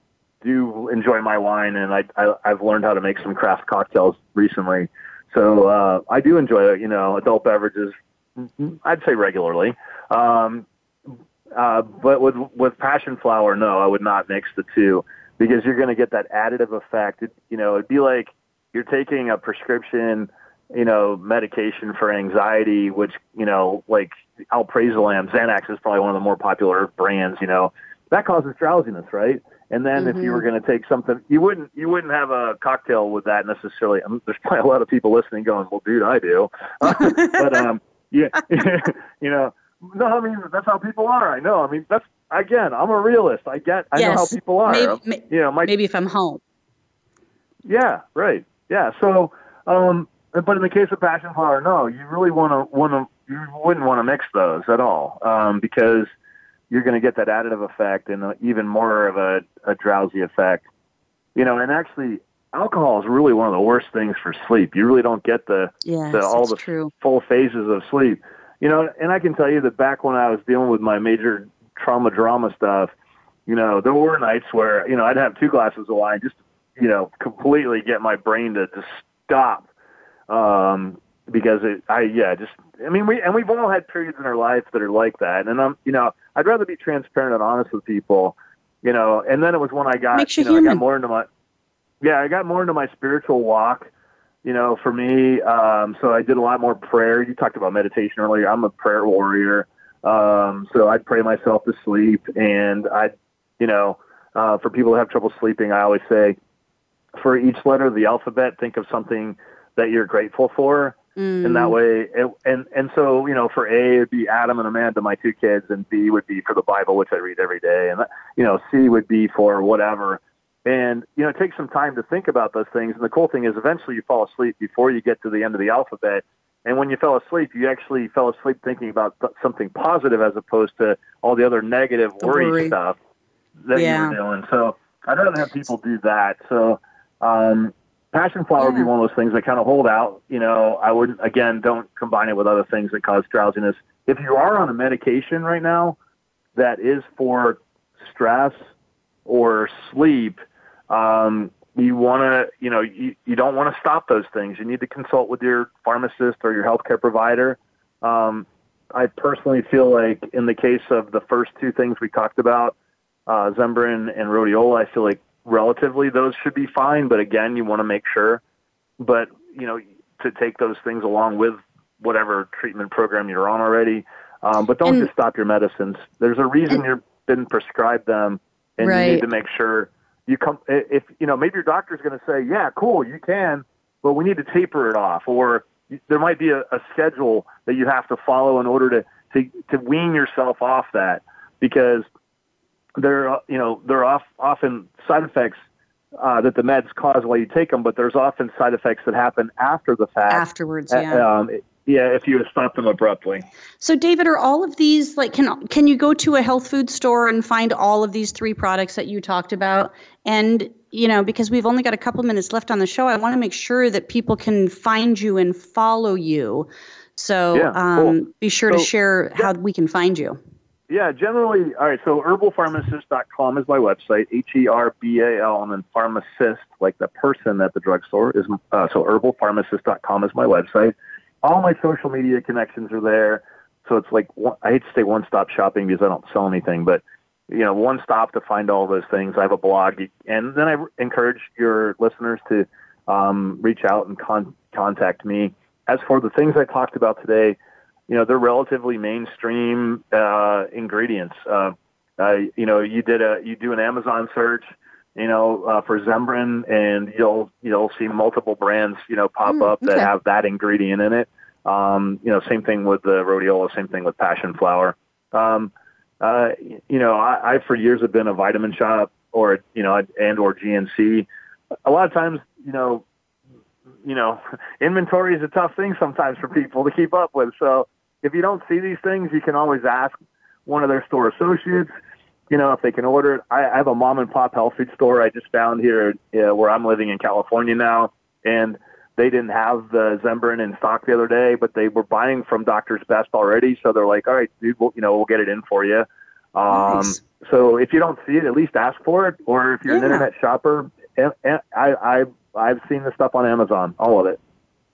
do enjoy my wine, and I, I, I've learned how to make some craft cocktails recently. So uh, I do enjoy, you know, adult beverages. I'd say regularly. Um, uh, but with with passion flower, no, I would not mix the two because you're going to get that additive effect. It, you know, it'd be like you're taking a prescription, you know, medication for anxiety, which you know, like alprazolam, Xanax is probably one of the more popular brands. You know, that causes drowsiness, right? And then mm-hmm. if you were mm-hmm. going to take something, you wouldn't you wouldn't have a cocktail with that necessarily. I mean, there's probably a lot of people listening going, "Well, dude, I do," but um, yeah, you know, no, I mean that's how people are. I know. I mean that's again, I'm a realist. I get, I yes. know how people are. Maybe, you know, my, maybe if I'm home. Yeah, right. Yeah. So, um, but in the case of passion flower, no, you really want to want to you wouldn't want to mix those at all um, because you're going to get that additive effect and even more of a, a drowsy effect. You know, and actually, alcohol is really one of the worst things for sleep. You really don't get the, yes, the all the true. full phases of sleep. You know, and I can tell you that back when I was dealing with my major trauma drama stuff, you know, there were nights where you know I'd have two glasses of wine just you know completely get my brain to just stop um, because it I yeah just I mean we and we've all had periods in our life that are like that and I'm you know I'd rather be transparent and honest with people, you know. And then it was when I got, Makes you, you know, human. I got more into my, yeah, I got more into my spiritual walk. you know, for me, um, so I did a lot more prayer. You talked about meditation earlier. I'm a prayer warrior. Um, so I'd pray myself to sleep and I, you know, uh, for people who have trouble sleeping, I always say for each letter of the alphabet, think of something that you're grateful for. Mm. And that way, it, and and so you know, for A it'd be Adam and Amanda, my two kids, and B would be for the Bible, which I read every day, and you know, C would be for whatever. And you know, it takes some time to think about those things. And the cool thing is, eventually you fall asleep before you get to the end of the alphabet. And when you fell asleep, you actually fell asleep thinking about th- something positive as opposed to all the other negative worry, worry. stuff that yeah. you were doing. So I'd rather have people do that. So um, passion flower yeah. would be one of those things that kind of hold out. You know, I wouldn't again don't combine it with other things that cause drowsiness. If you are on a medication right now that is for stress or sleep, um, you want to, you know, you, you don't want to stop those things. You need to consult with your pharmacist or your healthcare provider. Um, I personally feel like in the case of the first two things we talked about, uh, Zembrin and Rhodiola, I feel like relatively those should be fine. But again, you want to make sure. But you know, to take those things along with whatever treatment program you're on already. Um, but don't and, just stop your medicines. There's a reason you've been prescribed them, and right. you need to make sure you come. If you know, maybe your doctor's going to say, "Yeah, cool, you can," but we need to taper it off, or there might be a, a schedule that you have to follow in order to to to wean yourself off that because there, you know, there are off, often side effects uh, that the meds cause while you take them, but there's often side effects that happen after the fact. Afterwards, yeah. Um, yeah, if you stop them abruptly. So, David, are all of these like can can you go to a health food store and find all of these three products that you talked about? And you know, because we've only got a couple minutes left on the show, I want to make sure that people can find you and follow you. So, yeah, um, cool. be sure so, to share how we can find you. Yeah, generally, all right. So herbalpharmacist.com is my website, H-E-R-B-A-L, and then pharmacist, like the person at the drugstore, is uh, so herbalpharmacist.com is my website. All my social media connections are there. So it's like I hate to say one-stop shopping because I don't sell anything, but you know, one stop to find all those things. I have a blog, and then I encourage your listeners to um, reach out and con- contact me. As for the things I talked about today you know, they're relatively mainstream uh, ingredients. Uh, uh, you know, you did a you do an Amazon search, you know, uh, for Zembrin, and you'll you'll see multiple brands, you know, pop mm, up okay. that have that ingredient in it. Um, you know, same thing with the rhodiola, same thing with passion flower. Um, uh, you know, I, I for years have been a Vitamin Shoppe, or you know, and or GNC. A lot of times, you know, you know, inventory is a tough thing sometimes for people to keep up with. So if you don't see these things, you can always ask one of their store associates, you know, if they can order it. I, I have a mom and pop health food store I just found here uh, where I'm living in California now, and they didn't have the Zembrin in stock the other day, but they were buying from Doctor's Best already. So they're like, all right, dude, we'll, you know, we'll get it in for you. Um, nice. So if you don't see it, at least ask for it. Or if you're yeah. an internet shopper, I, I, I've seen the stuff on Amazon, all of it.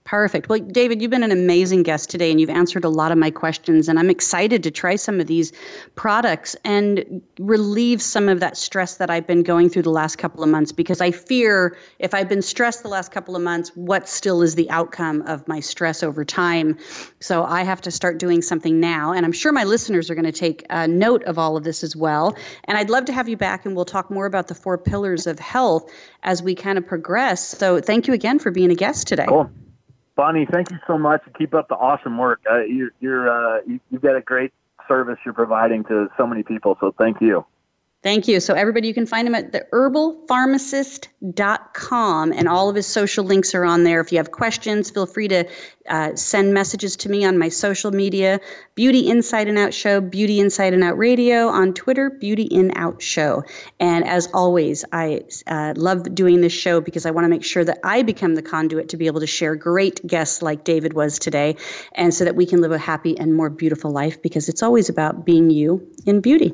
Perfect. Well, David, you've been an amazing guest today and you've answered a lot of my questions. And I'm excited to try some of these products and relieve some of that stress that I've been going through the last couple of months because I fear if I've been stressed the last couple of months, what still is the outcome of my stress over time? So I have to start doing something now. And I'm sure my listeners are going to take a note of all of this as well. And I'd love to have you back and we'll talk more about the four pillars of health as we kind of progress. So thank you again for being a guest today. Cool. Bonnie, thank you so much. Keep up the awesome work. Uh, you're, you're uh, you, you've got a great service you're providing to so many people. So thank you. Thank you. So, everybody, you can find him at the herbalpharmacist.com, and all of his social links are on there. If you have questions, feel free to uh, send messages to me on my social media Beauty Inside and Out Show, Beauty Inside and Out Radio, on Twitter, Beauty In Out Show. And as always, I uh, love doing this show because I want to make sure that I become the conduit to be able to share great guests like David was today, and so that we can live a happy and more beautiful life because it's always about being you in beauty.